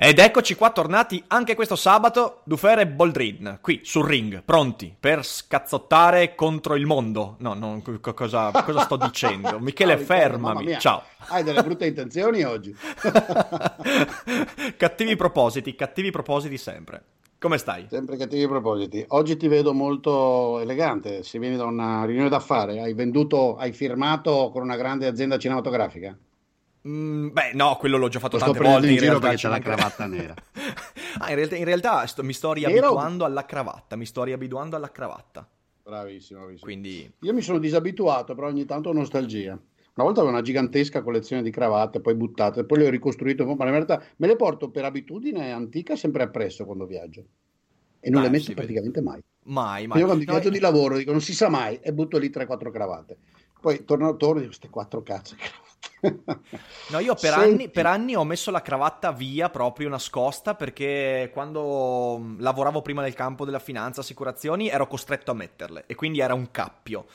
Ed eccoci qua tornati anche questo sabato, Dufer e Boldrin, qui sul ring, pronti per scazzottare contro il mondo. No, no, cosa, cosa sto dicendo? Michele, no, fermami. Ciao. Hai delle brutte intenzioni oggi. cattivi propositi, cattivi propositi sempre. Come stai? Sempre cattivi propositi. Oggi ti vedo molto elegante. Se vieni da una riunione d'affari, hai venduto, hai firmato con una grande azienda cinematografica? Mm, beh, no, quello l'ho già fatto Lo tante volte. in, in giro perché c'è la cravatta nera. ah, in realtà, in realtà sto, mi sto riabituando alla cravatta. Mi sto riabituando alla cravatta. Bravissimo, bravissimo. Quindi... Io mi sono disabituato, però ogni tanto ho nostalgia. Una volta avevo una gigantesca collezione di cravatte, poi buttate, poi le ho ricostruite, ma in realtà me le porto per abitudine antica sempre appresso quando viaggio. E non Beh, le metto praticamente vede. mai. Mai, mai. Io quando no, divento io... di lavoro dico non si sa mai e butto lì 3-4 cravatte. Poi torno, torno e dico queste 4 cazzo No, io per anni, per anni, ho messo la cravatta via proprio nascosta perché quando mm, lavoravo prima nel campo della finanza, assicurazioni, ero costretto a metterle e quindi era un cappio.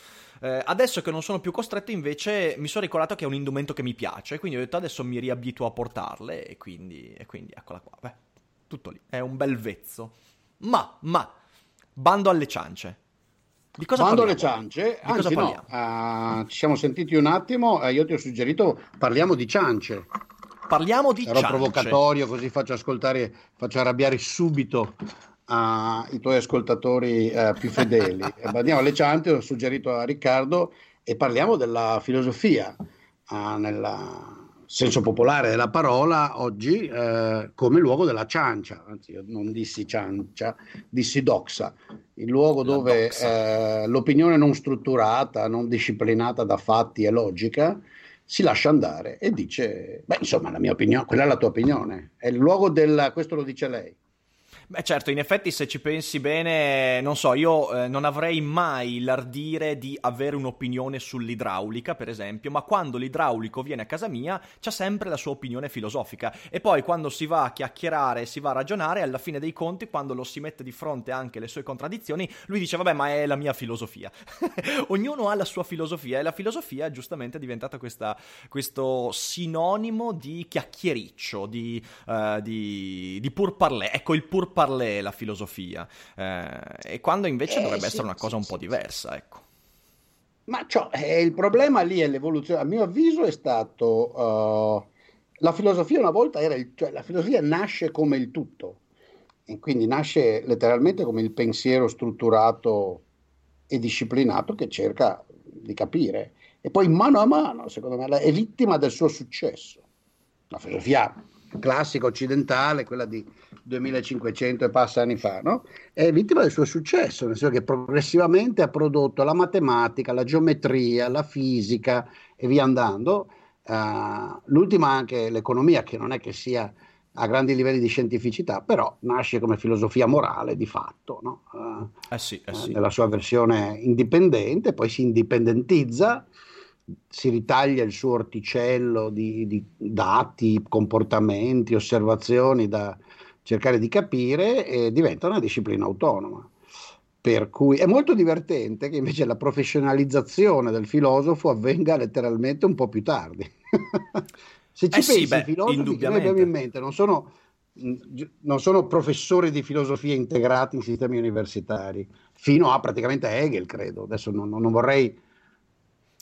Eh, adesso che non sono più costretto, invece, mi sono ricordato che è un indumento che mi piace, quindi ho detto adesso mi riabituo a portarle e quindi, e quindi eccola qua. Beh, tutto lì, è un bel vezzo. Ma, ma, bando alle ciance. Di cosa Quando parliamo? le ciance, anzi no, uh, ci siamo sentiti un attimo, uh, io ti ho suggerito parliamo di ciance. Parliamo di Sarò ciance. provocatorio così faccio ascoltare, faccio arrabbiare subito uh, i tuoi ascoltatori eh, più fedeli. Andiamo alle ciance, ho suggerito a Riccardo e parliamo della filosofia nella senso popolare della parola oggi eh, come luogo della ciancia, anzi io non dissi ciancia, dissi doxa, il luogo dove eh, l'opinione non strutturata, non disciplinata da fatti e logica si lascia andare e dice, beh insomma la mia opinione, quella è la tua opinione, è il luogo del, questo lo dice lei, Beh, certo, in effetti, se ci pensi bene, non so, io eh, non avrei mai l'ardire di avere un'opinione sull'idraulica, per esempio, ma quando l'idraulico viene a casa mia, c'ha sempre la sua opinione filosofica. E poi, quando si va a chiacchierare, si va a ragionare, alla fine dei conti, quando lo si mette di fronte anche le sue contraddizioni, lui dice, vabbè, ma è la mia filosofia. Ognuno ha la sua filosofia, e la filosofia è giustamente diventata questa, questo sinonimo di chiacchiericcio, di, uh, di, di pur parler. Ecco, il pur parler parler la filosofia, eh, e quando invece eh, dovrebbe sì, essere una cosa sì, un po' diversa, ecco. Ma cioè, eh, il problema lì è l'evoluzione, a mio avviso è stato... Uh, la filosofia una volta era il... cioè la filosofia nasce come il tutto, e quindi nasce letteralmente come il pensiero strutturato e disciplinato che cerca di capire. E poi mano a mano, secondo me, è vittima del suo successo. La filosofia classica occidentale, quella di 2500 e passa anni fa, no? è vittima del suo successo, nel senso che progressivamente ha prodotto la matematica, la geometria, la fisica e via andando. Uh, l'ultima anche l'economia, che non è che sia a grandi livelli di scientificità, però nasce come filosofia morale di fatto, no? uh, eh sì, eh sì. nella sua versione indipendente, poi si indipendentizza si ritaglia il suo orticello di, di, dati, comportamenti, osservazioni da cercare di capire e diventa una disciplina autonoma. Per cui è molto divertente che invece la professionalizzazione del filosofo avvenga letteralmente un po' più tardi. Se ci eh pensi, sì, beh, i filosofi che noi abbiamo in mente non sono, non sono professori di filosofia integrati in sistemi universitari, fino a praticamente Hegel, credo. Adesso non, non vorrei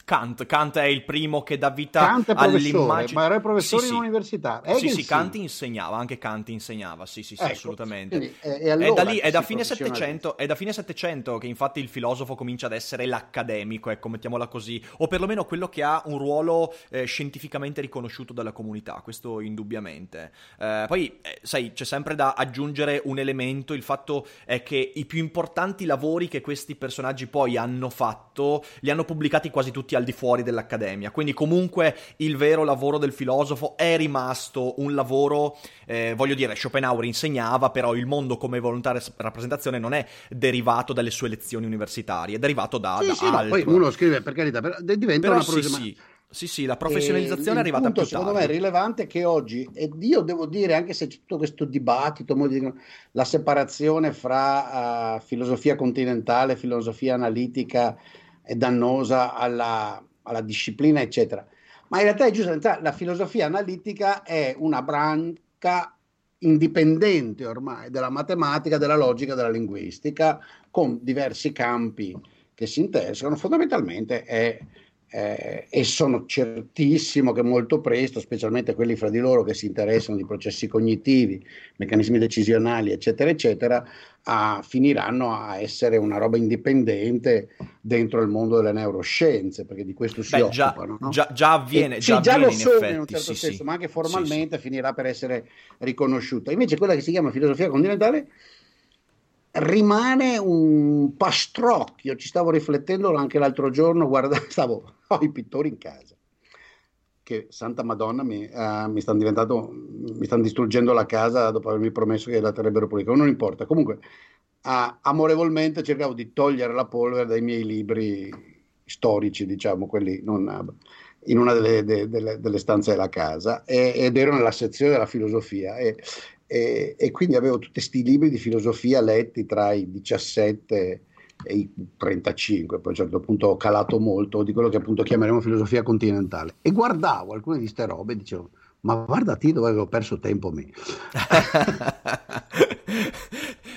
Kant. Kant è il primo che dà vita Kant è all'immagine. Ma era professore sì, in sì. università. Hegel, sì, sì, Kant insegnava, anche Kant insegnava, sì, sì, sì, ecco, assolutamente. Quindi, è, allora è, da lì, è da, fine 700, è da fine 700 che infatti il filosofo comincia ad essere l'accademico, ecco, mettiamola così, o perlomeno quello che ha un ruolo eh, scientificamente riconosciuto dalla comunità, questo indubbiamente. Eh, poi, eh, sai, c'è sempre da aggiungere un elemento, il fatto è che i più importanti lavori che questi personaggi poi hanno fatto, li hanno pubblicati quasi tutti al al di fuori dell'accademia. Quindi comunque il vero lavoro del filosofo è rimasto un lavoro, eh, voglio dire, Schopenhauer insegnava, però il mondo come volontaria rappresentazione non è derivato dalle sue lezioni universitarie, è derivato da, sì, da sì, altro. No, poi uno scrive, per carità, diventa però una sì, sì. Sì, sì, la professionalizzazione è arrivata punto, più tardi. Secondo me è rilevante che oggi, e io devo dire, anche se c'è tutto questo dibattito, la separazione fra uh, filosofia continentale, filosofia analitica è dannosa alla, alla, disciplina, eccetera. Ma in realtà è giusto, la filosofia analitica è una branca indipendente ormai della matematica, della logica, della linguistica, con diversi campi che si intersecano. Fondamentalmente è eh, e sono certissimo che molto presto, specialmente quelli fra di loro che si interessano di processi cognitivi, meccanismi decisionali, eccetera, eccetera, a, finiranno a essere una roba indipendente dentro il mondo delle neuroscienze, perché di questo si Beh, occupano. Già, no? già, già avviene, e, già, sì, già avviene lo sono effetti, in un certo sì, senso, sì. ma anche formalmente finirà per essere riconosciuta. Invece quella che si chiama filosofia continentale rimane un pastrocchio. Ci stavo riflettendo anche l'altro giorno, guarda, stavo, ho i pittori in casa, che Santa Madonna mi, uh, mi stanno diventando, mi stanno distruggendo la casa dopo avermi promesso che la terrebbero pulita, non importa. Comunque, uh, amorevolmente cercavo di togliere la polvere dai miei libri storici, diciamo, quelli non, in una delle, delle, delle, stanze della casa, ed ero nella sezione della filosofia. E, e, e quindi avevo tutti questi libri di filosofia letti tra i 17 e i 35, poi a un certo punto ho calato molto di quello che appunto chiameremo filosofia continentale e guardavo alcune di queste robe e dicevo ma guardati dove avevo perso tempo me.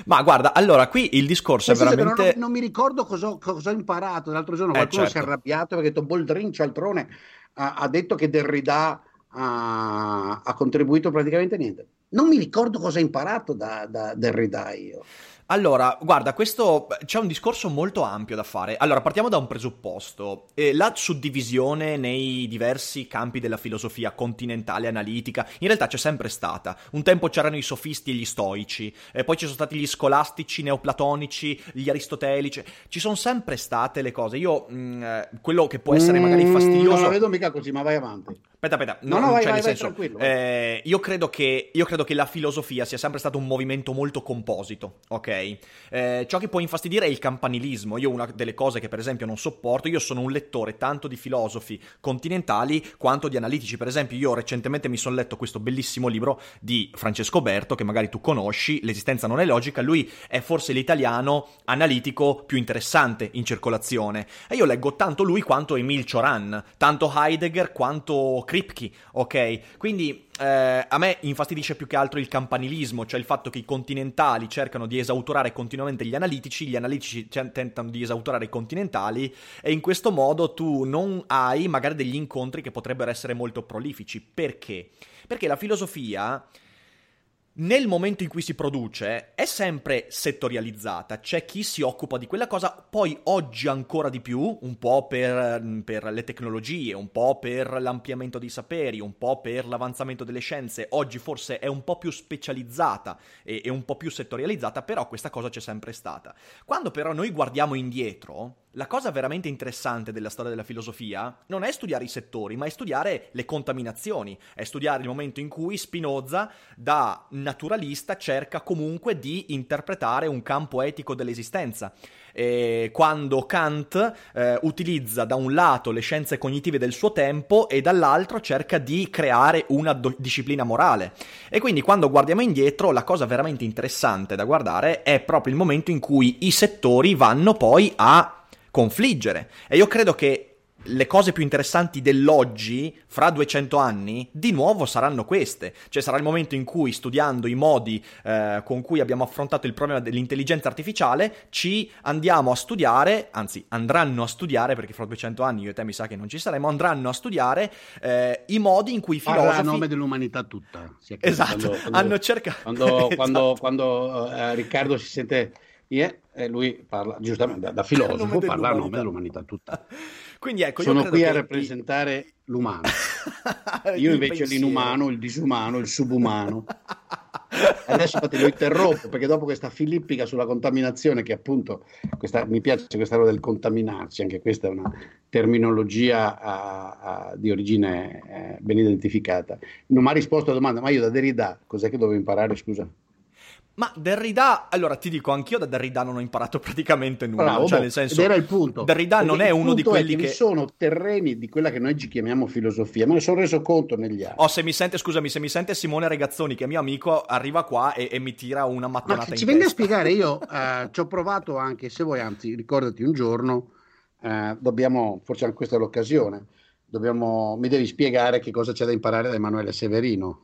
ma guarda, allora qui il discorso è veramente... Non, non, mi ricordo cosa, cosa, ho imparato, l'altro giorno qualcuno eh, certo. si è certo. arrabbiato perché ha detto Boldrin Cialtrone ha, ha detto che Derrida ha, ha contribuito praticamente niente non mi ricordo cosa ho imparato da, da Derrida io. Allora, guarda, questo c'è un discorso molto ampio da fare. Allora, partiamo da un presupposto. Eh, la suddivisione nei diversi campi della filosofia continentale analitica, in realtà c'è sempre stata. Un tempo c'erano i sofisti e gli stoici, eh, poi ci sono stati gli scolastici, neoplatonici, gli aristotelici. Ci sono sempre state le cose. Io, mh, mm, eh, quello che può essere magari fastidioso... Non la vedo mica così, ma vai avanti. Aspetta, aspetta. No, no, no vai, cioè, vai, vai, senso, tranquillo. Eh, io, credo che, io credo che la filosofia sia sempre stato un movimento molto composito, ok? Eh, ciò che può infastidire è il campanilismo. Io una delle cose che per esempio non sopporto, io sono un lettore tanto di filosofi continentali quanto di analitici. Per esempio, io recentemente mi sono letto questo bellissimo libro di Francesco Berto, che magari tu conosci, L'esistenza non è logica. Lui è forse l'italiano analitico più interessante in circolazione. E io leggo tanto lui quanto Emil Cioran, tanto Heidegger quanto Kripke, ok? Quindi eh, a me infastidisce più che altro il campanilismo, cioè il fatto che i continentali cercano di esautorare continuamente gli analitici, gli analitici tentano di esautorare i continentali e in questo modo tu non hai magari degli incontri che potrebbero essere molto prolifici. Perché? Perché la filosofia nel momento in cui si produce è sempre settorializzata, c'è chi si occupa di quella cosa, poi oggi ancora di più, un po' per, per, le tecnologie, un po' per l'ampliamento dei saperi, un po' per l'avanzamento delle scienze, oggi forse è un po' più specializzata e, e un po' più settorializzata, però questa cosa c'è sempre stata. Quando però noi guardiamo indietro, la cosa veramente interessante della storia della filosofia non è studiare i settori, ma è studiare le contaminazioni, è studiare il momento in cui Spinoza, da naturalista, cerca comunque di interpretare un campo etico dell'esistenza. E quando Kant eh, utilizza da un lato le scienze cognitive del suo tempo e dall'altro cerca di creare una do- disciplina morale. E quindi quando guardiamo indietro, la cosa veramente interessante da guardare è proprio il momento in cui i settori vanno poi a confliggere. E io credo che le cose più interessanti dell'oggi, fra 200 anni, di nuovo saranno queste. Cioè sarà il momento in cui, studiando i modi eh, con cui abbiamo affrontato il problema dell'intelligenza artificiale, ci andiamo a studiare, anzi andranno a studiare, perché fra 200 anni io e te mi sa che non ci saremo, andranno a studiare eh, i modi in cui i filosofi... Parla a nome dell'umanità tutta. Esatto, quando, quando, hanno cercato... Quando, esatto. quando, quando uh, Riccardo si sente Yeah, e lui parla giustamente da, da filosofo, parla a nome dell'umanità tutta. Quindi ecco, Sono qui a rappresentare l'umano. Io invece l'inumano, il disumano, il subumano. Adesso infatti lo interrompo perché dopo questa filippica sulla contaminazione, che appunto questa, mi piace questa roba del contaminarsi, anche questa è una terminologia a, a, di origine eh, ben identificata. Non mi ha risposto alla domanda, ma io da Derrida cos'è che dovevo imparare, scusa? Ma Derrida, allora ti dico, anch'io da Derrida non ho imparato praticamente nulla. Bravo, cioè, boh, nel senso, ed era il punto. Derrida non è uno di quelli che... Ci sono terreni di quella che noi ci chiamiamo filosofia, me ne sono reso conto negli anni. Oh, se mi sente, scusami, se mi sente Simone Regazzoni, che è mio amico, arriva qua e, e mi tira una mattonata Ma in ci venga a spiegare, io uh, ci ho provato anche, se vuoi, anzi, ricordati un giorno, uh, dobbiamo, forse anche questa è l'occasione, dobbiamo, mi devi spiegare che cosa c'è da imparare da Emanuele Severino.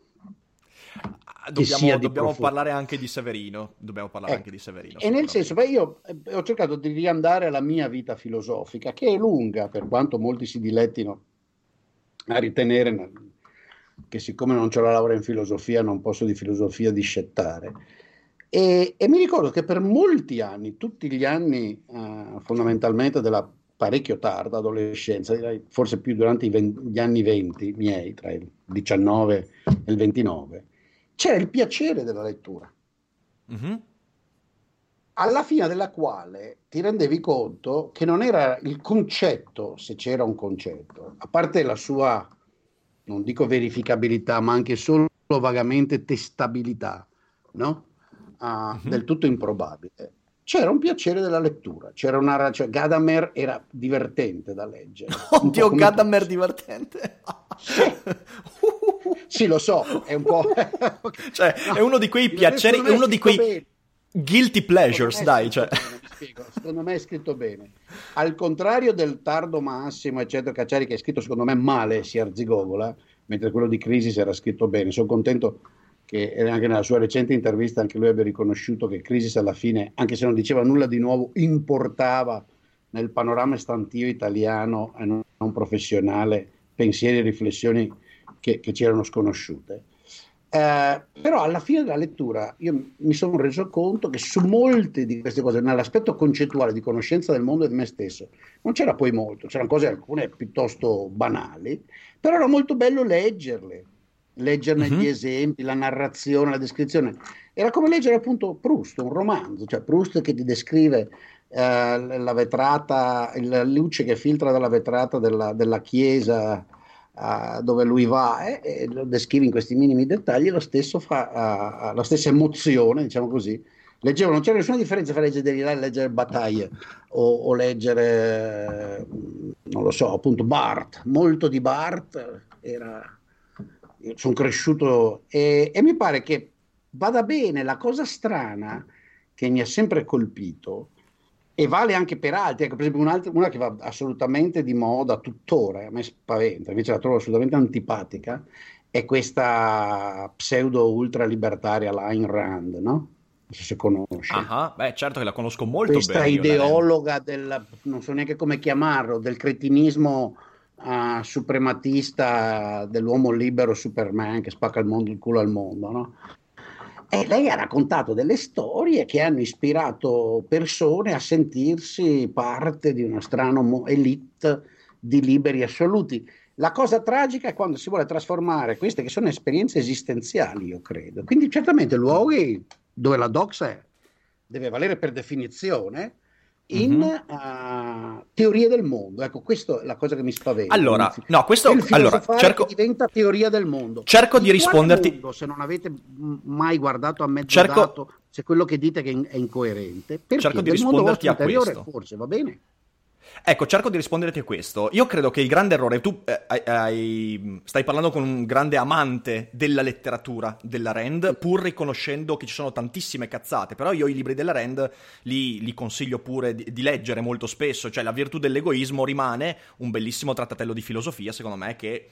Dobbiamo, dobbiamo parlare anche di Severino. Dobbiamo parlare Eh, anche di Severino. E nel senso, beh, io eh, ho cercato di riandare alla mia vita filosofica, che è lunga, per quanto molti si dilettino a ritenere che siccome non c'ho la laurea in filosofia non posso di filosofia discettare. E, e mi ricordo che per molti anni, tutti gli anni eh, fondamentalmente della parecchio tarda adolescenza, forse più durante i ven- gli anni 20 miei, tra il 19 e il 29, c'era il piacere della lettura Mhm. alla fine della quale ti rendevi conto che non era il concetto, se c'era un concetto, a parte la sua, non dico verificabilità, ma anche solo vagamente testabilità, no? Ah, Mhm. del tutto improbabile. C'era un piacere della lettura, c'era una cioè Gadamer era divertente da leggere. Oddio, Gadamer divertente. Sì, lo so, è un po'... Cioè, è uno di quei No, piaceri, è uno di quei bene. guilty pleasures, dai, cioè. bene. Secondo me è scritto bene. Al contrario del tardo Massimo, eccetera, Cacciari, che è scritto secondo me male, si arzigogola, mentre quello di Crisis era scritto bene. Sono contento che anche nella sua recente intervista anche lui abbia riconosciuto che Crisis alla fine, anche se non diceva nulla di nuovo, importava nel panorama stantio italiano e non professionale pensieri e riflessioni che, che ci erano sconosciute. Eh, però alla fine della lettura io mi sono reso conto che su molte di queste cose, nell'aspetto concettuale di conoscenza del mondo e di me stesso, non c'era poi molto, c'erano cose alcune piuttosto banali, però era molto bello leggerle, leggerne Mhm. gli esempi, la narrazione, la descrizione. Era come leggere appunto Proust, un romanzo, cioè Proust che ti descrive eh, la vetrata, la luce che filtra dalla vetrata della, della chiesa eh, dove lui va eh, e lo descrive in questi minimi dettagli, lo stesso fa la stessa emozione, diciamo così. Leggevo, non c'era nessuna differenza tra leggere Derrida e leggere Battaglie o, o leggere, non lo so, appunto Barth, molto di Barth era, sono cresciuto e, e mi pare che vada bene la cosa strana che mi ha sempre colpito e vale anche per altri, ecco, per esempio un'altra, una che va assolutamente di moda tuttora, a me spaventa, invece la trovo assolutamente antipatica, è questa pseudo ultralibertaria Ayn Rand, no? Non so se conosci. Ah, beh, certo che la conosco molto questa bene. Len. ideologa del, non so neanche come chiamarlo, del cretinismo uh, suprematista dell'uomo libero Superman che spacca il, mondo, il culo al mondo, no? E lei ha raccontato delle storie che hanno ispirato persone a sentirsi parte di una strana elite di liberi assoluti. La cosa tragica è quando si vuole trasformare queste che sono esperienze esistenziali, io credo. Quindi certamente luoghi dove la doxa deve valere per definizione in Mhm. uh, teorie del mondo. Ecco, questa è la cosa che mi spaventa. Allora, no, questo il allora cerco diventa teoria del mondo. cerco di quale risponderti mondo, se non avete mai guardato a mezzo Cerco- dato, se quello che dite che è incoerente, perché Cerco di risponderti a questo. forse va bene. Ecco, cerco di risponderti a questo. Io credo che il grande errore, tu eh, hai- stai parlando con un grande amante della letteratura della Rand, pur riconoscendo che ci sono tantissime cazzate, però io i libri della Rand li, li consiglio pure di, di leggere molto spesso, cioè la virtù dell'egoismo rimane un bellissimo trattatello di filosofia, secondo me, che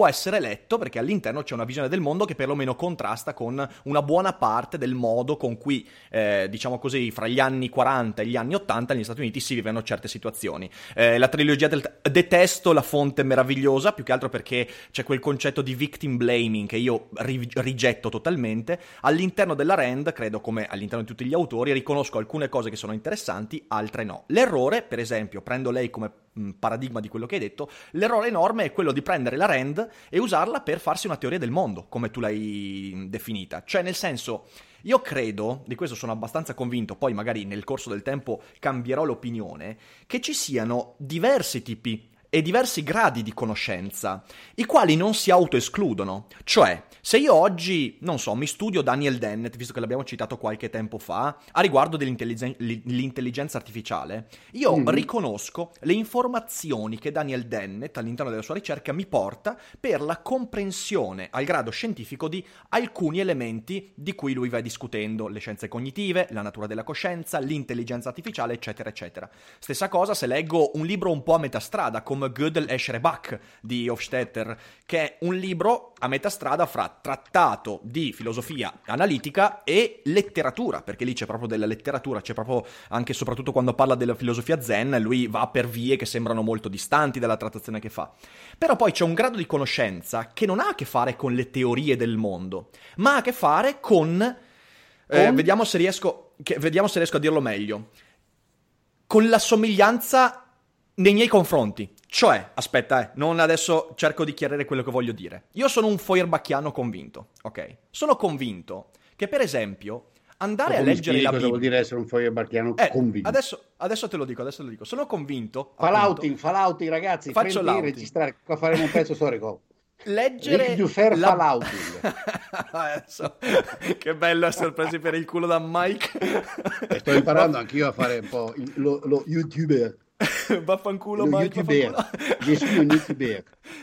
può essere letto perché all'interno c'è una visione del mondo che perlomeno contrasta con una buona parte del modo con cui, eh, diciamo così, fra gli anni 40 e gli anni 80 negli Stati Uniti si vivono certe situazioni. Eh, la trilogia del... Detesto la fonte meravigliosa, più che altro perché c'è quel concetto di victim blaming che io ri- rigetto totalmente. All'interno della Rand, credo come all'interno di tutti gli autori, riconosco alcune cose che sono interessanti, altre no. L'errore, per esempio, prendo lei come paradigma di quello che hai detto, l'errore enorme è quello di prendere la RAND e usarla per farsi una teoria del mondo, come tu l'hai definita. Cioè, nel senso, io credo, di questo sono abbastanza convinto, poi magari nel corso del tempo cambierò l'opinione, che ci siano diversi tipi e diversi gradi di conoscenza, i quali non si autoescludono. Cioè, se io oggi, non so, mi studio Daniel Dennett, visto che l'abbiamo citato qualche tempo fa, a riguardo dell'intelligenza artificiale, io mm. riconosco le informazioni che Daniel Dennett all'interno della sua ricerca mi porta per la comprensione al grado scientifico di alcuni elementi di cui lui va discutendo, le scienze cognitive, la natura della coscienza, l'intelligenza artificiale, eccetera, eccetera. Stessa cosa se leggo un libro un po' a metà strada, come Gödel e Schrebach di Hofstetter, che è un libro a metà strada fra trattato di filosofia analitica e letteratura, perché lì c'è proprio della letteratura, c'è proprio anche e soprattutto quando parla della filosofia zen, lui va per vie che sembrano molto distanti dalla trattazione che fa. Però poi c'è un grado di conoscenza che non ha a che fare con le teorie del mondo, ma ha a che fare con... Eh, vediamo, se riesco, che, vediamo se riesco a dirlo meglio. Con la somiglianza nei miei confronti. Cioè, aspetta, eh, non adesso cerco di chiarire quello che voglio dire. Io sono un Feuerbacchiano convinto, ok? Sono convinto che, per esempio, andare a leggere la Bibbia... Vuol dire essere un Feuerbacchiano eh, convinto? Adesso, adesso, te lo dico, adesso te lo dico. Sono convinto... Fallouting, fallouting, ragazzi. Faccio l'outing. registrare, qua faremo un pezzo storico. leggere Rick la... Adesso, che bello essere presi per il culo da Mike. sto imparando anch'io a fare un po' lo, lo youtuber. vaffanculo Lo Mike, vaffanculo.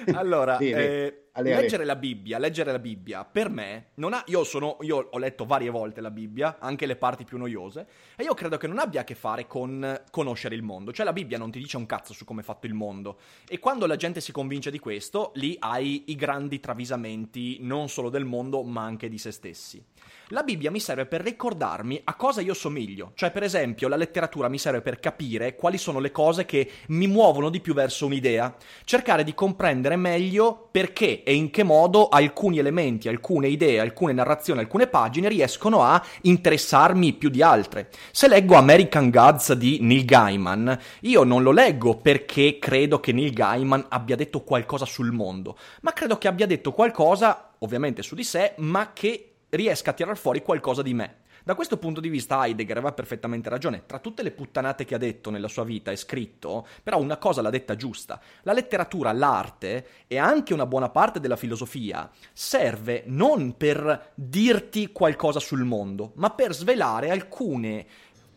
Allora, eh, Ale, leggere la Bibbia, leggere la Bibbia, per me, non ha, io, sono, io ho letto varie volte la Bibbia, anche le parti più noiose, e io credo che non abbia a che fare con conoscere il mondo. Cioè la Bibbia non ti dice un cazzo su come è fatto il mondo. E quando la gente si convince di questo, lì hai i grandi travisamenti non solo del mondo, ma anche di se stessi. La Bibbia mi serve per ricordarmi a cosa io somiglio. Cioè, per esempio, la letteratura mi serve per capire quali sono le cose che mi muovono di più verso un'idea. Cercare di comprendere meglio perché e in che modo alcuni elementi, alcune idee, alcune narrazioni, alcune pagine riescono a interessarmi più di altre. Se leggo American Gods di Neil Gaiman, io non lo leggo perché credo che Neil Gaiman abbia detto qualcosa sul mondo, ma credo che abbia detto qualcosa, ovviamente su di sé, ma che riesca a tirar fuori qualcosa di me. Da questo punto di vista Heidegger aveva perfettamente ragione. Tra tutte le puttanate che ha detto nella sua vita e scritto, però una cosa l'ha detta giusta. La letteratura, l'arte e anche una buona parte della filosofia serve non per dirti qualcosa sul mondo, ma per svelare alcune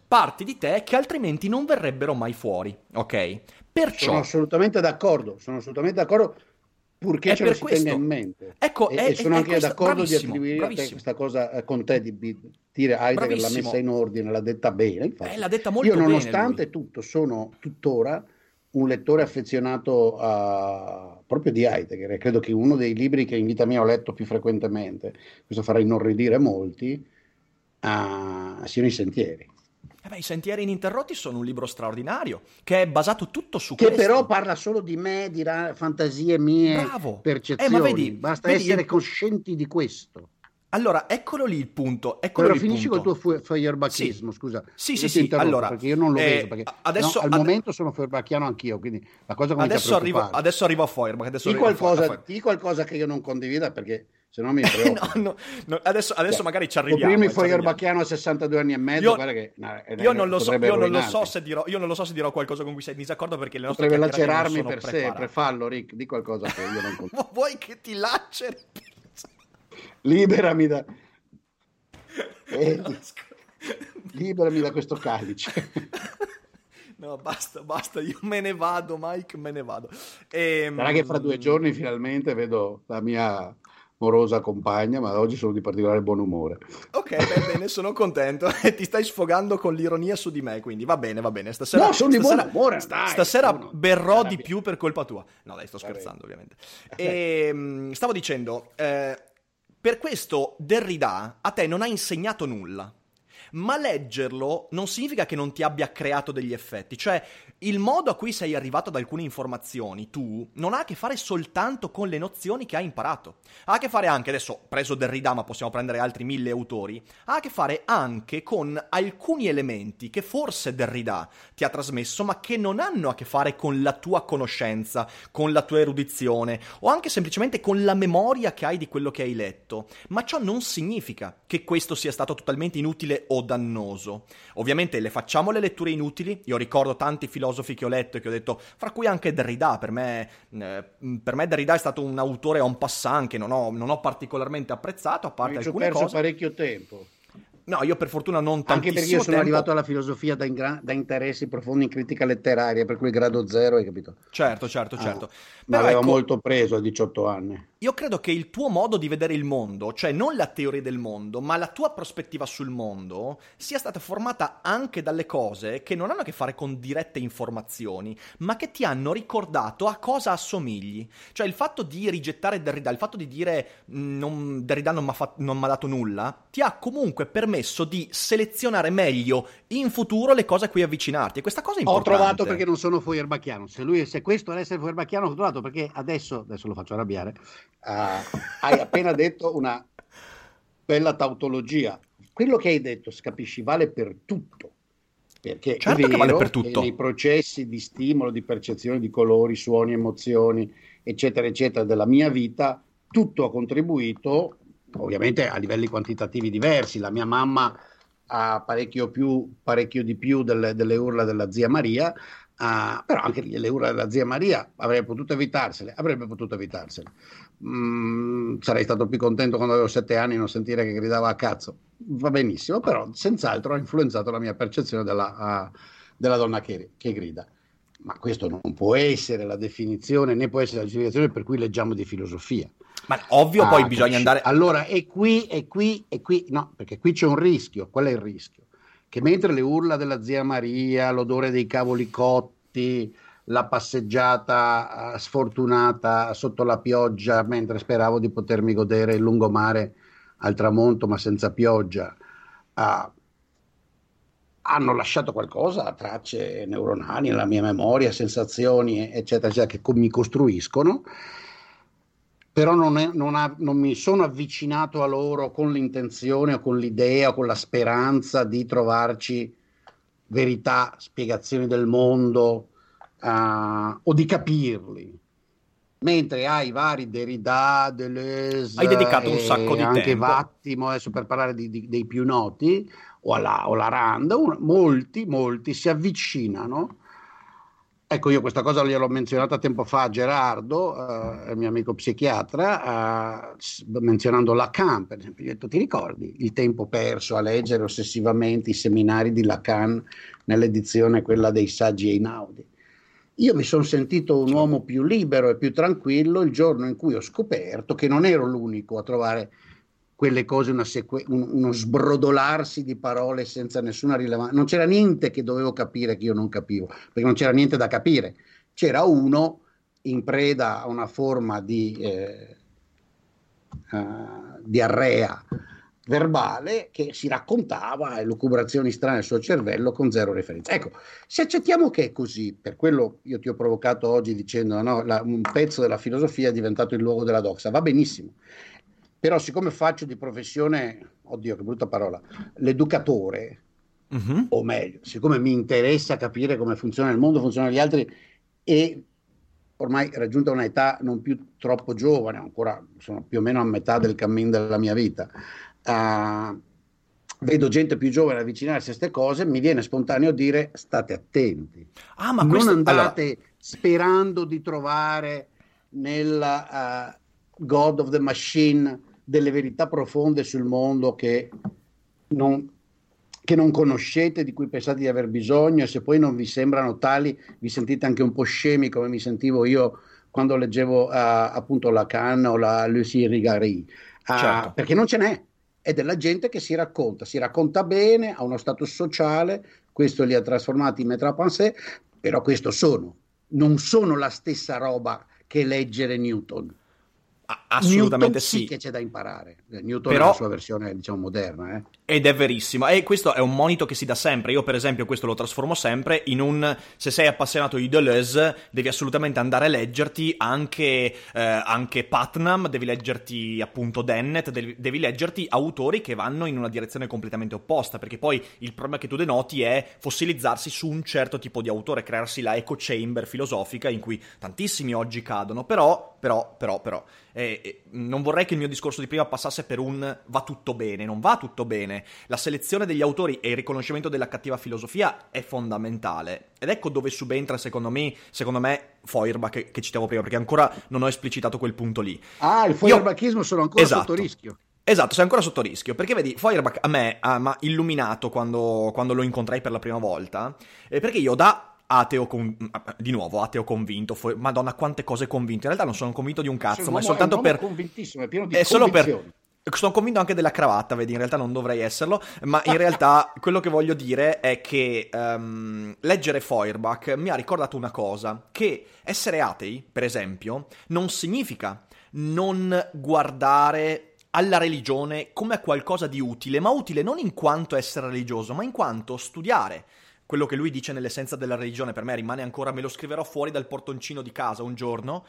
parti di te che altrimenti non verrebbero mai fuori, ok? Perciò... Sono assolutamente d'accordo, sono assolutamente d'accordo purché ce lo si tenga in mente. Ecco, e, è, e sono è anche questo, d'accordo di attribuire a te questa cosa eh, con te di, di dire Heidegger l'ha messa in ordine, l'ha detta bene. Infatti, eh, l'ha detta molto io bene nonostante tutto sono tuttora un lettore affezionato a, proprio di Heidegger, credo che uno dei libri che in vita mia ho letto più frequentemente, questo farà inorridire molti, uh, siano i sentieri. Eh beh, I Sentieri ininterrotti sono un libro straordinario che è basato tutto su che questo. Che però parla solo di me, di ra- fantasie mie, Bravo. percezioni. Eh, ma vedi, Basta vedi, essere coscienti di questo. Allora, eccolo lì il punto. Eccolo Però finisci punto. col tuo feuerbachismo, sì. scusa. Sì, sì, sì. Allora, perché io non lo eh, vedo. Perché, adesso, no, al ad... momento sono feuerbacchiano anch'io, quindi la cosa adesso arrivo, adesso arrivo a Feuerbach. Adesso di, qualcosa, di qualcosa che io non condivida perché se no mi preoccupa. no, no, no, adesso, adesso cioè, magari ci arriviamo. Prima il eh, Feuerbacchiano a 62 anni e mezzo, io, che, no, io, non lo so, io, non lo so se dirò, io non lo so se dirò qualcosa con cui sei in disaccordo perché le nostre Potrebbe lacerarmi per sempre, fallo Rick, di qualcosa che io non condivido. Vuoi che ti laceri? Liberami da... Eh, liberami da questo calice. No, basta, basta, io me ne vado, Mike, me ne vado. E, ehm, Sarà che fra due giorni finalmente vedo la mia morosa compagna, ma oggi sono di particolare buon umore. Ok, beh, bene, sono contento. Ti stai sfogando con l'ironia su di me, quindi va bene, va bene. Stasera, no, sono di buon umore, stai, Stasera no, berrò di più per colpa tua. No, dai, sto scherzando, ovviamente. E, ehm, stavo dicendo, eh, per questo Derrida a te non ha insegnato nulla. Ma leggerlo non significa che non ti abbia creato degli effetti, cioè il modo a cui sei arrivato ad alcune informazioni, tu, non ha a che fare soltanto con le nozioni che hai imparato. Ha a che fare anche, adesso preso Derrida, ma possiamo prendere altri mille autori, ha a che fare anche con alcuni elementi che forse Derrida ti ha trasmesso, ma che non hanno a che fare con la tua conoscenza, con la tua erudizione, o anche semplicemente con la memoria che hai di quello che hai letto. Ma ciò non significa che questo sia stato totalmente inutile o dannoso. Ovviamente le facciamo le letture inutili, io ricordo tanti filosofi che ho letto e che ho detto, fra cui anche Derrida, per me, eh, per me Derrida è stato un autore en passant che non ho, non ho particolarmente apprezzato, a parte Mi alcune perso cose. parecchio tempo. No, io per fortuna non tantissimo Anche perché io sono tempo. arrivato alla filosofia da, ingra- da interessi profondi in critica letteraria, per cui grado zero, hai capito? Certo, certo, Ah, certo. Mi Però aveva ecco, molto preso a 18 anni. Io credo che il tuo modo di vedere il mondo, cioè non la teoria del mondo, ma la tua prospettiva sul mondo, sia stata formata anche dalle cose che non hanno a che fare con dirette informazioni, ma che ti hanno ricordato a cosa assomigli. Cioè il fatto di rigettare Derrida, il fatto di dire "Mm, non, Derrida non mi ha dato nulla, ti ha comunque permesso di selezionare meglio in futuro le cose a cui avvicinarti. E questa cosa è Ho importante. trovato perché non sono Feuerbacchiano. Se, lui, se questo è essere Feuerbacchiano, ho trovato perché adesso, adesso lo faccio arrabbiare, ah, hai appena detto una bella tautologia. Quello che hai detto, capisci, vale per tutto. Perché Certo è che vale vero per tutto. nei processi di stimolo, di percezione di colori, suoni, emozioni, eccetera, eccetera, della mia vita, tutto ha contribuito, ovviamente a livelli quantitativi diversi. La mia mamma ha parecchio, più, parecchio di più delle, delle urla della zia Maria, ah, però anche le urla della zia Maria avrebbe potuto evitarsele, avrebbe potuto evitarsele. Mm, sarei stato più contento quando avevo sette anni non sentire che gridava a cazzo. Va benissimo, però senz'altro ha influenzato la mia percezione della, ah, della donna che, che grida. Ma questo non può essere la definizione, né può essere la giustificazione per cui leggiamo di filosofia. Ma ovvio, poi Ah, bisogna capisci? andare. Allora, e qui, e qui, e qui, no, perché qui c'è un rischio. Qual è il rischio? Che mentre le urla della zia Maria, l'odore dei cavoli cotti, la passeggiata eh, sfortunata sotto la pioggia, mentre speravo di potermi godere il lungomare al tramonto, ma senza pioggia, ah, hanno lasciato qualcosa, tracce neuronali nella mia memoria, sensazioni, eccetera, eccetera, che mi costruiscono però non, è- non ha- non mi sono avvicinato a loro con l'intenzione o con l'idea o con la speranza di trovarci verità, spiegazioni del mondo ah, o di capirli. Mentre hai vari Derrida, Deleuze Hai dedicato un e sacco di anche tempo. Vattimo, adesso per parlare di- di- dei più noti, o la, o la Rand, un- molti, molti si avvicinano Ecco, io questa cosa gliel'ho menzionata tempo fa a Gerardo, eh, il mio amico psichiatra, eh, menzionando Lacan, per esempio. Gli ho detto, ti ricordi il tempo perso a leggere ossessivamente i seminari di Lacan nell'edizione quella dei saggi Einaudi? Io mi sono sentito un uomo più libero e più tranquillo il giorno in cui ho scoperto che non ero l'unico a trovare quelle cose, una seque- un- uno sbrodolarsi di parole senza nessuna rilevanza. Non c'era niente che dovevo capire che io non capivo, perché non c'era niente da capire. C'era uno in preda a una forma di eh, eh, diarrea verbale che si raccontava lucubrazioni strane del suo cervello con zero referenza. Ecco, se accettiamo che è così, per quello io ti ho provocato oggi dicendo no, la- un pezzo della filosofia è diventato il luogo della doxa, va benissimo. Però siccome faccio di professione, oddio che brutta parola, l'educatore, Mhm. o meglio, siccome mi interessa capire come funziona il mondo, funzionano gli altri e ormai raggiunta un'età non più troppo giovane, ancora sono più o meno a metà del cammin della mia vita, eh, vedo gente più giovane avvicinarsi a queste cose, mi viene spontaneo dire state attenti, Ah, ma non questo... andate allora, sperando di trovare nel eh, God of the Machine delle verità profonde sul mondo che non, che non conoscete, di cui pensate di aver bisogno, e se poi non vi sembrano tali, vi sentite anche un po' scemi come mi sentivo io quando leggevo eh, appunto Lacan o la Lucie Rigari, Ah, Certo. perché non ce n'è. È della gente che si racconta, si racconta bene, ha uno status sociale, questo li ha trasformati in metà pensée, però questo sono, non sono la stessa roba che leggere Newton. Assolutamente Newton sì. che c'è da imparare. Newton Però, è la sua versione, diciamo, moderna. Eh? Ed è verissimo. E questo è un monito che si dà sempre. Io, per esempio, questo lo trasformo sempre in un. Se sei appassionato di Deleuze, devi assolutamente andare a leggerti anche, eh, anche Putnam, devi leggerti appunto Dennett, devi, devi, leggerti autori che vanno in una direzione completamente opposta. Perché poi il problema che tu denoti è fossilizzarsi su un certo tipo di autore, crearsi la echo chamber filosofica in cui tantissimi oggi cadono. Però, però, però, però. Eh, eh, non vorrei che il mio discorso di prima passasse per un va tutto bene, non va tutto bene. La selezione degli autori e il riconoscimento della cattiva filosofia è fondamentale. Ed ecco dove subentra, secondo me, secondo me Feuerbach, che, che citavo prima, perché ancora non ho esplicitato quel punto lì. Ah, il Feuerbachismo sono ancora esatto. sotto rischio. Esatto, sei ancora sotto rischio, perché vedi, Feuerbach a me ha illuminato quando, quando, lo incontrai per la prima volta, eh, perché io da ateo, con... di nuovo, ateo convinto, fu... madonna quante cose convinto, in realtà non sono convinto di un cazzo, ma è soltanto per... convintissimo, è pieno di è solo per... Sono convinto anche della cravatta, vedi, in realtà non dovrei esserlo, ma in realtà quello che voglio dire è che um, leggere Feuerbach mi ha ricordato una cosa, che essere atei, per esempio, non significa non guardare alla religione come a qualcosa di utile, ma utile non in quanto essere religioso, ma in quanto studiare. Quello che lui dice nell'essenza della religione, per me rimane ancora, me lo scriverò fuori dal portoncino di casa un giorno,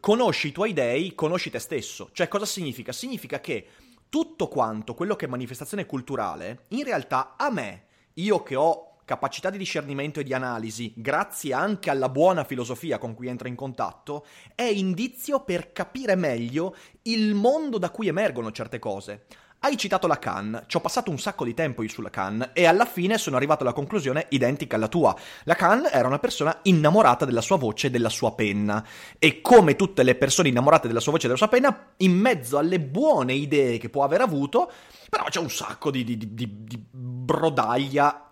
conosci i tuoi dei, conosci te stesso. Cioè cosa significa? Significa che tutto quanto quello che è manifestazione culturale, in realtà a me, io che ho capacità di discernimento e di analisi, grazie anche alla buona filosofia con cui entro in contatto, è indizio per capire meglio il mondo da cui emergono certe cose. Hai citato Lacan, ci ho passato un sacco di tempo io su Lacan e alla fine sono arrivato alla conclusione identica alla tua. Lacan era una persona innamorata della sua voce e della sua penna e come tutte le persone innamorate della sua voce e della sua penna, in mezzo alle buone idee che può aver avuto, però c'è un sacco di, di, di, di brodaglia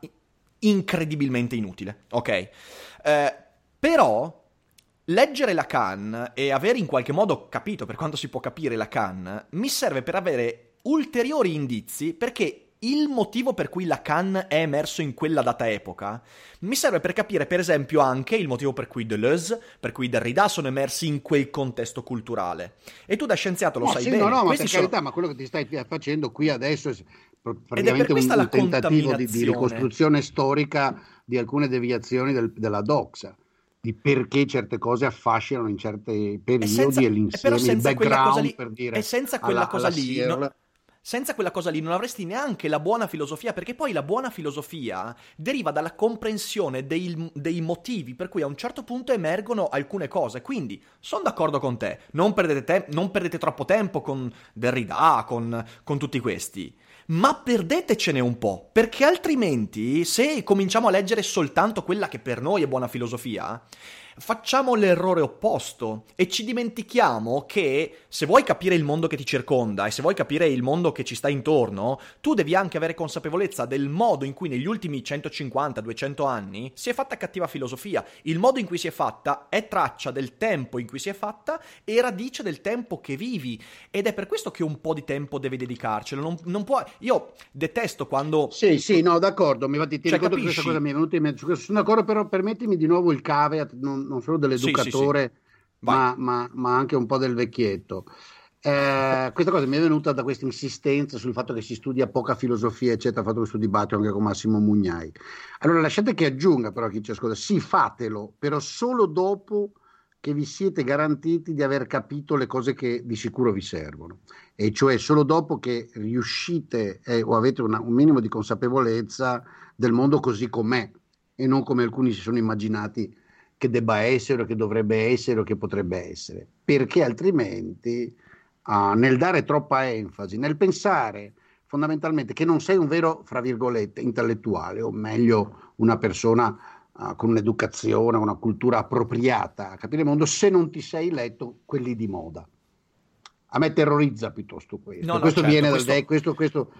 incredibilmente inutile, ok? Eh, però leggere Lacan e aver in qualche modo capito per quanto si può capire Lacan mi serve per avere ulteriori indizi perché il motivo per cui Lacan è emerso in quella data epoca mi serve per capire, per esempio, anche il motivo per cui Deleuze, per cui Derrida sono emersi in quel contesto culturale. E tu da scienziato lo no, sai sì, bene. No, no, ma per sono... carità, ma quello che ti stai facendo qui adesso questa un, un tentativo di, di, ricostruzione storica di alcune deviazioni del, della doxa di perché certe cose affascinano in certi periodi e, senza, e l'insieme, il background lì, per dire e senza quella alla, cosa alla lì no, senza quella cosa lì non avresti neanche la buona filosofia, perché poi la buona filosofia deriva dalla comprensione dei, dei motivi per cui a un certo punto emergono alcune cose. Quindi sono d'accordo con te, non perdete, te- non perdete troppo tempo con Derrida, con, con tutti questi. Ma perdetecene un po', perché altrimenti, se cominciamo a leggere soltanto quella che per noi è buona filosofia, facciamo l'errore opposto e ci dimentichiamo che se vuoi capire il mondo che ti circonda e se vuoi capire il mondo che ci sta intorno, tu devi anche avere consapevolezza del modo in cui negli ultimi 150-200 anni si è fatta cattiva filosofia. Il modo in cui si è fatta è traccia del tempo in cui si è fatta e radice del tempo che vivi ed è per questo che un po' di tempo devi dedicarcelo. Non, non può... Io detesto quando... Sì, sì, no, d'accordo, mi va di ti Cioè, ricordo che questa cosa mi è venuta in mente. Sono d'accordo, però permettimi di nuovo il caveat, non, non solo dell'educatore, Vai. ma, ma- ma anche un po' del vecchietto. Eh, questa cosa mi è venuta da questa insistenza sul fatto che si studia poca filosofia, eccetera, fatto questo dibattito anche con Massimo Mugnai. Allora, lasciate che aggiunga però chi ci ascolta, sì, fatelo, però solo dopo che vi siete garantiti di aver capito le cose che di sicuro vi servono, e cioè solo dopo che riuscite eh, o avete una- un minimo di consapevolezza del mondo così com'è e non come alcuni si sono immaginati che debba essere, o che dovrebbe essere o che potrebbe essere, perché altrimenti ah, nel dare troppa enfasi, nel pensare fondamentalmente che non sei un vero, fra virgolette, intellettuale, o meglio una persona ah, con un'educazione, una cultura appropriata a capire il mondo, se non ti sei letto quelli di moda. A me terrorizza piuttosto questo. No, no, questo certo, viene questo- dal questo, questo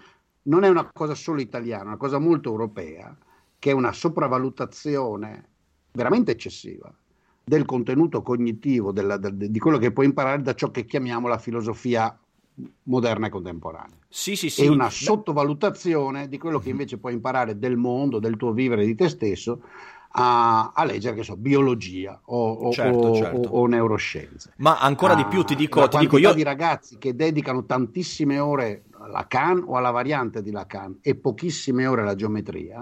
non è una cosa solo italiana, è una cosa molto europea, che è una sopravvalutazione veramente eccessiva del contenuto cognitivo, della- del- di quello che puoi imparare da ciò che chiamiamo la filosofia moderna e contemporanea. Sì, sì, sì. E una sottovalutazione di quello che invece puoi imparare del mondo, del tuo vivere, di te stesso, a, a leggere, che so, biologia o, o, certo, o, certo. o neuroscienze. Ma ancora di più ti dico, ti dico io... di ragazzi che dedicano tantissime ore alla Lacan o alla variante di Lacan e pochissime ore alla geometria,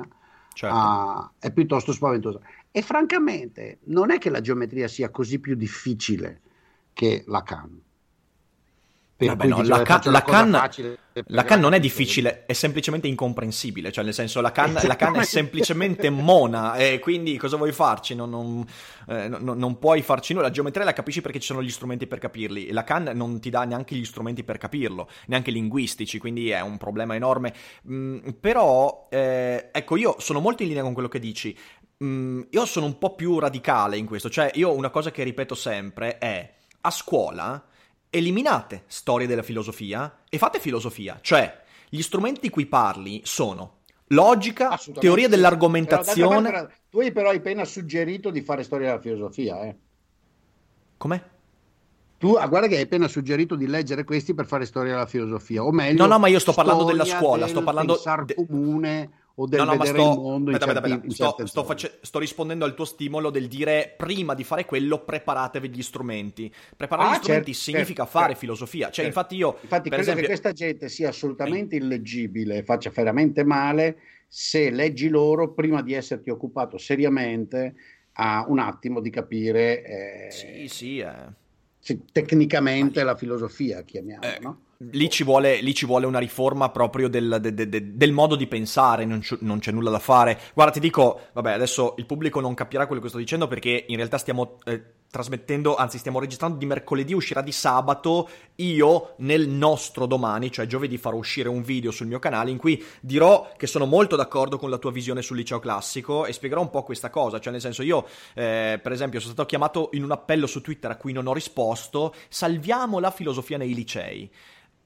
certo. uh, è piuttosto spaventosa. E francamente non è che la geometria sia così più difficile che Lacan. Vabbè, no, la, can, la, can, la, can, non è difficile, è semplicemente incomprensibile, cioè nel senso la can, la can è semplicemente mona e quindi cosa vuoi farci? Non, non, eh, non, non, puoi farci nulla, la geometria la capisci perché ci sono gli strumenti per capirli, la can non ti dà neanche gli strumenti per capirlo, neanche linguistici, quindi è un problema enorme. Mm, però, eh, ecco, io sono molto in linea con quello che dici, mm, io sono un po' più radicale in questo, cioè io una cosa che ripeto sempre è a scuola eliminate storia della filosofia e fate filosofia, cioè gli strumenti di cui parli sono logica, teoria dell'argomentazione. Però, tu hai però appena suggerito di fare storia della filosofia, eh? Com'è? Tu ah, guarda che hai appena suggerito di leggere questi per fare storia della filosofia, o meglio, no, no, ma io sto parlando della scuola, sto parlando del comune o del no, no, vedere sto, il mondo aspetta, certi, aspetta, aspetta. Sto, face, sto, rispondendo al tuo stimolo del dire prima di fare quello preparatevi gli strumenti preparare ah, gli strumenti certo, significa certo, fare certo, filosofia cioè certo. infatti io infatti credo esempio... che questa gente sia assolutamente illeggibile e faccia veramente male se leggi loro prima di esserti occupato seriamente a un attimo di capire eh, sì sì eh. tecnicamente la filosofia chiamiamola eh. no? Lì ci, vuole, lì ci, vuole, una riforma proprio del, de, de, de, del modo di pensare, non, c- non, c'è nulla da fare. Guarda, ti dico, vabbè, adesso il pubblico non capirà quello che sto dicendo perché in realtà stiamo eh, trasmettendo, anzi stiamo registrando di mercoledì, uscirà di sabato. Io nel nostro domani, cioè giovedì, farò uscire un video sul mio canale in cui dirò che sono molto d'accordo con la tua visione sul liceo classico e spiegherò un po' questa cosa. Cioè, nel senso, io, eh, per esempio, sono stato chiamato in un appello su Twitter a cui non ho risposto. Salviamo la filosofia nei licei.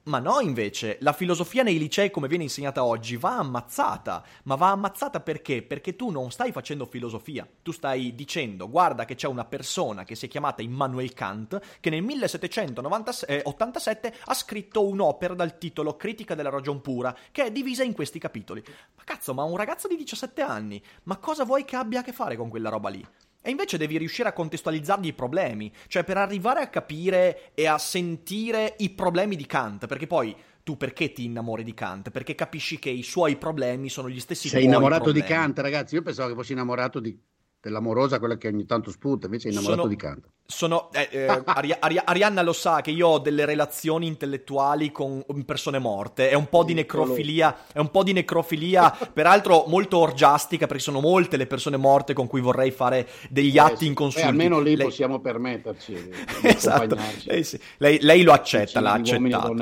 Ma no, invece, la filosofia nei licei come viene insegnata oggi va ammazzata. Ma va ammazzata perché? Perché tu non stai facendo filosofia. Tu stai dicendo, guarda che c'è una persona che si è chiamata Immanuel Kant, che nel 1787 ha scritto un'opera dal titolo Critica della ragion pura, che è divisa in questi capitoli. Ma cazzo, ma un ragazzo di 17 anni, ma cosa vuoi che abbia a che fare con quella roba lì? E invece devi riuscire a contestualizzargli i problemi, cioè per arrivare a capire e a sentire i problemi di Kant, perché poi tu perché ti innamori di Kant? Perché capisci che i suoi problemi sono gli stessi Sei innamorato problemi. di Kant, ragazzi, io pensavo che fossi innamorato di dell'amorosa, quella che ogni tanto sputa, invece è innamorato sono, di Kant. Sono, eh, eh, Ari- Ari- Arianna lo sa che io ho delle relazioni intellettuali con persone morte, è un po' di necrofilia, è un po' di necrofilia, peraltro molto orgiastica, perché sono molte le persone morte con cui vorrei fare degli eh, atti inconsulti. Eh, almeno lì lei... possiamo permetterci esatto. lei, sì. lei, lei, lo accetta, l'ha accettato.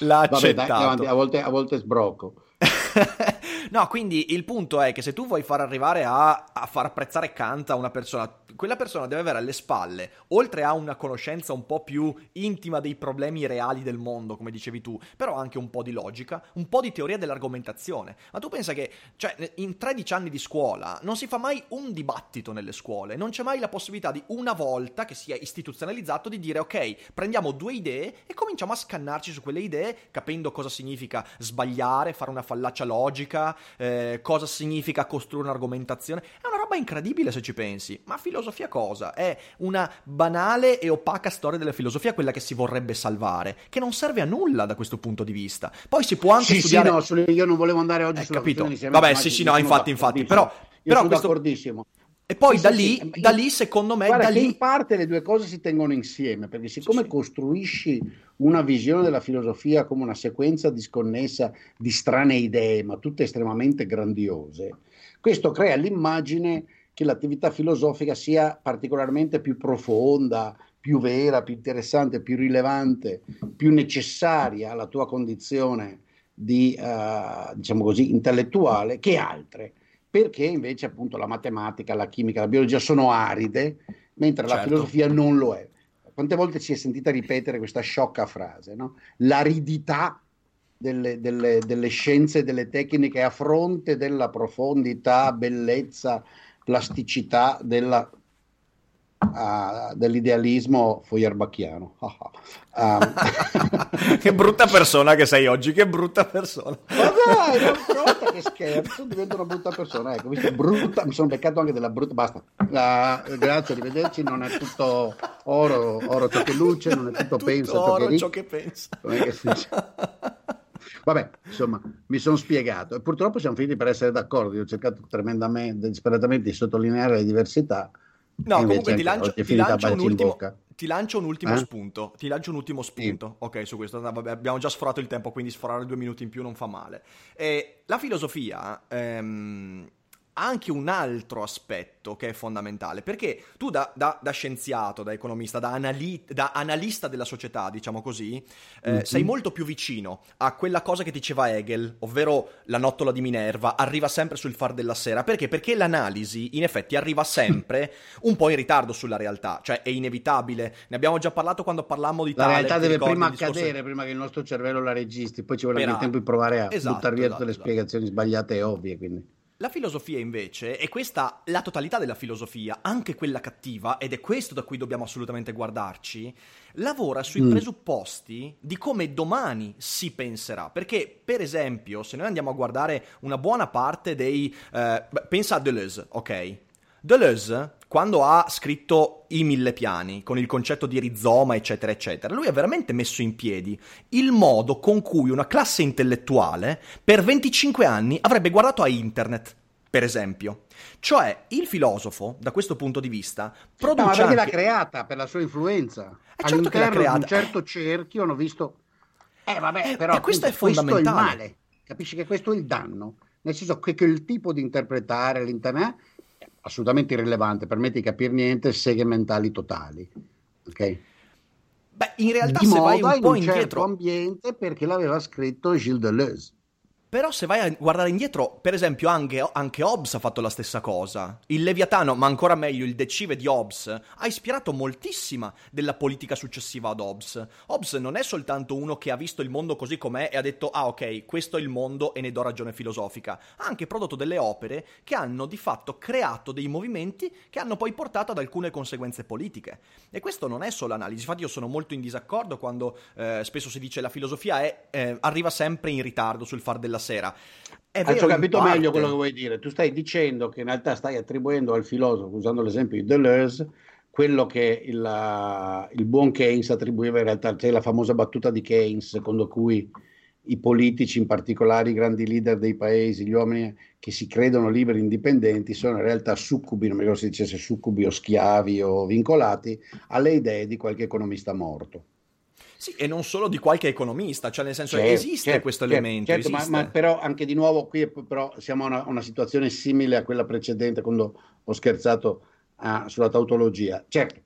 L'ha Vabbè, accettato. Dai, a, volte, a volte sbrocco. no, quindi il punto è che se tu vuoi far arrivare a, a, far apprezzare Kant a una persona, quella persona deve avere alle spalle, oltre a una conoscenza un po' più intima dei problemi reali del mondo, come dicevi tu, però anche un po' di logica, un po' di teoria dell'argomentazione. Ma tu pensa che, cioè, in 13 anni di scuola non si fa mai un dibattito nelle scuole, non c'è mai la possibilità di una volta che sia istituzionalizzato di dire ok, prendiamo due idee e cominciamo a scannarci su quelle idee, capendo cosa significa sbagliare, fare una fallacia logica, eh, cosa significa costruire un'argomentazione. È una roba incredibile se ci pensi. Ma filosofia cosa? È una banale e opaca storia della filosofia, quella che si vorrebbe salvare, che non serve a nulla da questo punto di vista. Poi si può anche sì, studiare... Sì, no, io non volevo andare oggi eh, sulla capito. Vabbè, sì, sì, no, infatti, infatti, però... Però sono questo... d'accordissimo. E poi sì, da, sì, lì, sì. da lì, secondo me, Guarda da lì... in parte le due cose si tengono insieme, perché siccome costruisci una visione della filosofia come una sequenza disconnessa di strane idee, ma tutte estremamente grandiose, questo crea l'immagine che l'attività filosofica sia particolarmente più profonda, più vera, più interessante, più rilevante, più necessaria alla tua condizione di, uh, diciamo così, intellettuale che altre perché invece appunto la matematica, la chimica, la biologia sono aride, mentre certo. la filosofia non lo è. Quante volte si è sentita ripetere questa sciocca frase, no? L'aridità delle, delle, delle scienze e delle tecniche a fronte della profondità, bellezza, plasticità della uh, dell'idealismo foierbacchiano. um. che brutta persona che sei oggi, che brutta persona. Ma dai, non brutta, che scherzo, divento una brutta persona. Ecco, visto, brutta, mi sono beccato anche della brutta, basta. Uh, grazie, arrivederci, non è tutto oro, oro ciò che luce, non è tutto, tutto pensa oro, ciò che, ciò che pensa. Vabbè, insomma, mi sono spiegato e purtroppo siamo finiti per essere d'accordo. Io ho cercato tremendamente, disperatamente di sottolineare le diversità No, comunque ti lancio, ti, lancio ultimo, ti lancio, un ultimo, eh? spunto. Ti lancio un ultimo spunto. Sì. Ok, su questo vabbè, abbiamo già sforato il tempo, quindi sforare due minuti in più non fa male. E la filosofia ehm, ha anche un altro aspetto che è fondamentale, perché tu da, da, da scienziato, da economista, da, anali- da, analista della società, diciamo così, eh, mm-hmm. sei molto più vicino a quella cosa che diceva Hegel, ovvero la nottola di Minerva, arriva sempre sul far della sera. Perché? Perché l'analisi, in effetti, arriva sempre un po' in ritardo sulla realtà, cioè è inevitabile. Ne abbiamo già parlato quando parlammo di La Tale, realtà deve prima accadere, prima che il nostro cervello la registri, poi ci anche il tempo di provare a esatto, buttare via esatto, tutte le esatto. spiegazioni sbagliate e ovvie, quindi... La filosofia invece, e questa la totalità della filosofia, anche quella cattiva, ed è questo da cui dobbiamo assolutamente guardarci, lavora sui mm. presupposti di come domani si penserà. Perché, per esempio, se noi andiamo a guardare una buona parte dei... Eh, pensa a Deleuze, ok? Deleuze, quando ha scritto I mille piani, con il concetto di rizoma, eccetera, eccetera, lui ha veramente messo in piedi il modo con cui una classe intellettuale per 25 anni avrebbe guardato a internet, per esempio. Cioè, il filosofo, da questo punto di vista, produce. No, ma perché anche... l'ha creata per la sua influenza. È certo All'interno che l'ha creata. di un certo cerchio hanno visto. Eh, vabbè, eh, però. E questo è fondamentale. Questo è il male. Capisci che questo è il danno. Nel senso che quel tipo di interpretare l'internet assolutamente irrilevante, permette di capire niente, seghe mentali totali. Ok? Beh, in realtà di se vai un po' in un certo indietro... ambiente perché l'aveva scritto Gilles Deleuze. Però se vai a guardare indietro, per esempio anche, anche, Hobbes ha fatto la stessa cosa. Il Leviatano, ma ancora meglio il Decive di Hobbes, ha ispirato moltissima della politica successiva ad Hobbes. Hobbes non è soltanto uno che ha visto il mondo così com'è e ha detto ah ok, questo è il mondo e ne do ragione filosofica. Ha anche prodotto delle opere che hanno di fatto creato dei movimenti che hanno poi portato ad alcune conseguenze politiche. E questo non è solo analisi, infatti io sono molto in disaccordo quando eh, spesso si dice la filosofia è, eh, arriva sempre in ritardo sul far della sera. È vero, ho capito meglio quello che vuoi dire. Tu stai dicendo che in realtà stai attribuendo al filosofo, usando l'esempio di Deleuze, quello che il, il buon Keynes attribuiva in realtà, c'è la famosa battuta di Keynes, secondo cui i politici, in particolare i grandi leader dei paesi, gli uomini che si credono liberi e indipendenti, sono in realtà succubi, non mi ricordo se dicesse succubi o schiavi o vincolati, alle idee di qualche economista morto. Sì, e non solo di qualche economista, cioè nel senso certo, esiste certo, questo certo, elemento. Certo, ma, ma, però anche di nuovo qui però siamo a una, una, situazione simile a quella precedente quando ho scherzato uh, sulla tautologia. Certo,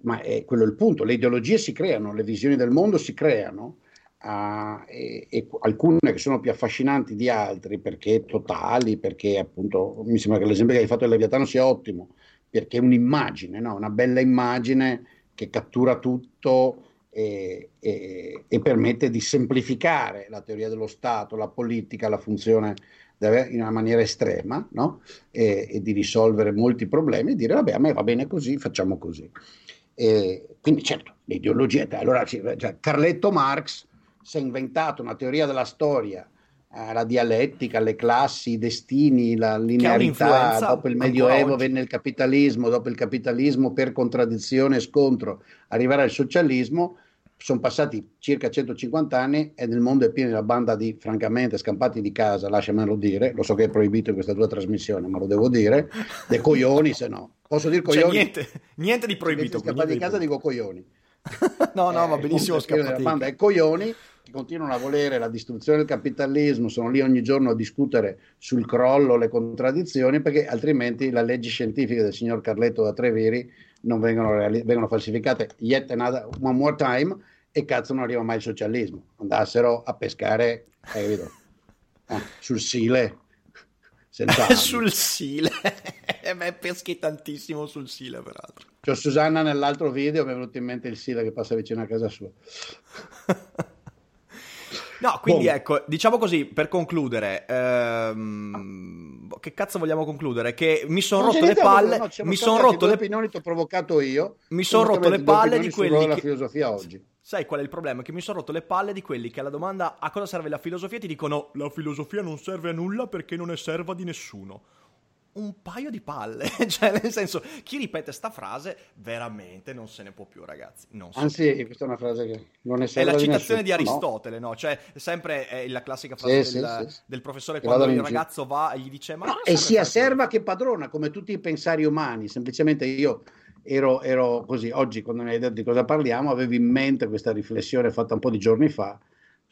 ma è quello il punto, le ideologie si creano, le visioni del mondo si creano. Uh, e, e, alcune che sono più affascinanti di altri perché totali, perché appunto mi sembra che l'esempio che hai fatto del Leviatano sia ottimo, perché è un'immagine, no? una bella immagine che cattura tutto e, e, e, permette di semplificare la teoria dello Stato, la politica, la funzione in una maniera estrema no? e, e, di risolvere molti problemi e dire vabbè a me va bene così, facciamo così. quindi certo, l'ideologia, allora cioè, Carletto Marx si è inventato una teoria della storia eh, la dialettica, le classi, i destini, la linearità. Dopo il Medioevo venne il capitalismo, dopo il capitalismo per contraddizione e scontro arrivare al socialismo. Sono passati circa 150 anni e nel mondo è pieno di una banda di, francamente, scampati di casa, lasciamelo dire, lo so che è proibito in questa tua trasmissione, ma lo devo dire, dei coglioni se no. Posso dire coglioni? Cioè, niente, niente di proibito. Scappati di casa dico coglioni. no, no, eh, va benissimo scappati. La banda è coglioni che continuano a volere la distruzione del capitalismo, sono lì ogni giorno a discutere sul crollo, le contraddizioni, perché altrimenti le leggi scientifiche del signor Carletto da Treviri non vengono, reali- vengono falsificate yet another, one more time e cazzo non arriva mai il socialismo. Andassero a pescare eh, eh, sul Sile. sul Sile, beh, peschi tantissimo sul Sile peraltro. C'ho Susanna nell'altro video, mi è venuto in mente il Sile che passa vicino a casa sua. No, quindi Bom. ecco, diciamo così, per concludere, ehm, che cazzo vogliamo concludere? Che mi sono rotto le palle. No, mi sono rotto le opinioni, ti ho provocato io. Mi sono rotto le palle di quelli. Che... la filosofia oggi. Sai qual è il problema? Che mi sono rotto le palle di quelli che alla domanda a cosa serve la filosofia ti dicono la filosofia non serve a nulla perché non è serva di nessuno un paio di palle. cioè, nel senso, chi ripete sta frase veramente non se ne può più, ragazzi. Anzi, può. questa è una frase che non è È la citazione di Aristotele, no? no? Cioè, sempre è la classica frase sì, del, sì, sì. del, professore che quando il ragazzo va e gli dice: Ma. No, e sia serva che padrona, come tutti i pensari umani. Semplicemente io. Ero, ero così, oggi quando mi hai detto di cosa parliamo, avevo in mente questa riflessione fatta un po' di giorni fa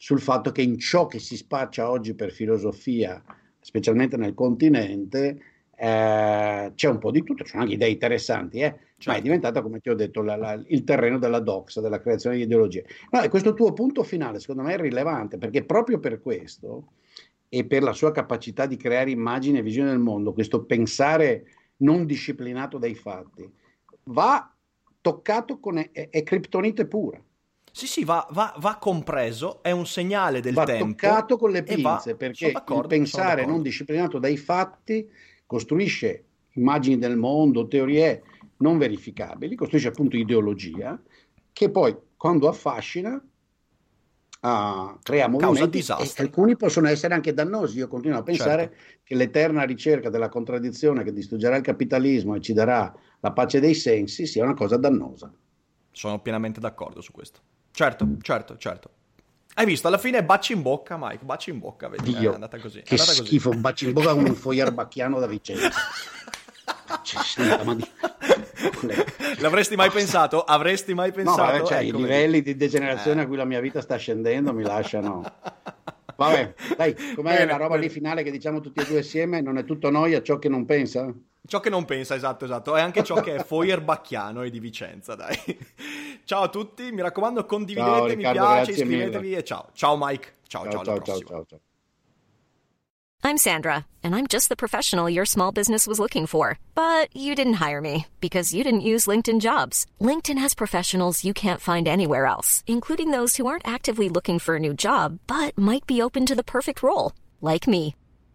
sul fatto che in ciò che si spaccia oggi per filosofia, specialmente nel continente, eh, c'è un po' di tutto, ci sono anche idee interessanti, eh? certo. ma è certo. diventata, come ti ho detto, la, la, il terreno della doxa, della creazione di ideologie. No, e questo tuo punto finale, secondo me, è rilevante, perché proprio per questo e per la sua capacità di creare immagini e visione del mondo, questo pensare non disciplinato dai fatti, va toccato con... è, è criptonite pura. Sì, sì, va, va, va, compreso, è un segnale del va tempo. Va toccato con le pinze, va, perché il pensare non disciplinato dai fatti costruisce immagini del mondo, teorie non verificabili, costruisce appunto ideologia che poi quando affascina uh, crea movimenti e alcuni possono essere anche dannosi. Io continuo a pensare certo. che l'eterna ricerca della contraddizione che distruggerà il capitalismo e ci darà la pace dei sensi sia una cosa dannosa. Sono pienamente d'accordo su questo. Certo, certo, certo. Hai visto, alla fine baci in bocca, Mike, baci in bocca, vedi, Dio, è andata così. Che andata schifo, così. baci in bocca con un foyer bacchiano da Vicenza. L'avresti mai pensato? Avresti mai pensato? No, vabbè, cioè, ecco, i livelli di degenerazione eh. a cui la mia vita sta scendendo mi lasciano... Vabbè, dai, com'è bene, la roba bene. lì finale che diciamo tutti e due assieme? Non è tutto noia ciò che non pensa? Ciò che non pensa, esatto, esatto. È anche ciò che è Feuerbacchiano e di Vicenza, dai. ciao a tutti, mi raccomando, condividete, ciao, mi piace, iscrivetevi mille. e ciao. Ciao Mike. Ciao, ciao, ciao, ciao, ciao, ciao. I'm Sandra, and I'm just the professional your small business was looking for. But you didn't hire me because you didn't use LinkedIn jobs. LinkedIn has professionals you can't find anywhere else, including those who aren't actively looking for a new job, but might be open to the perfect role, like me.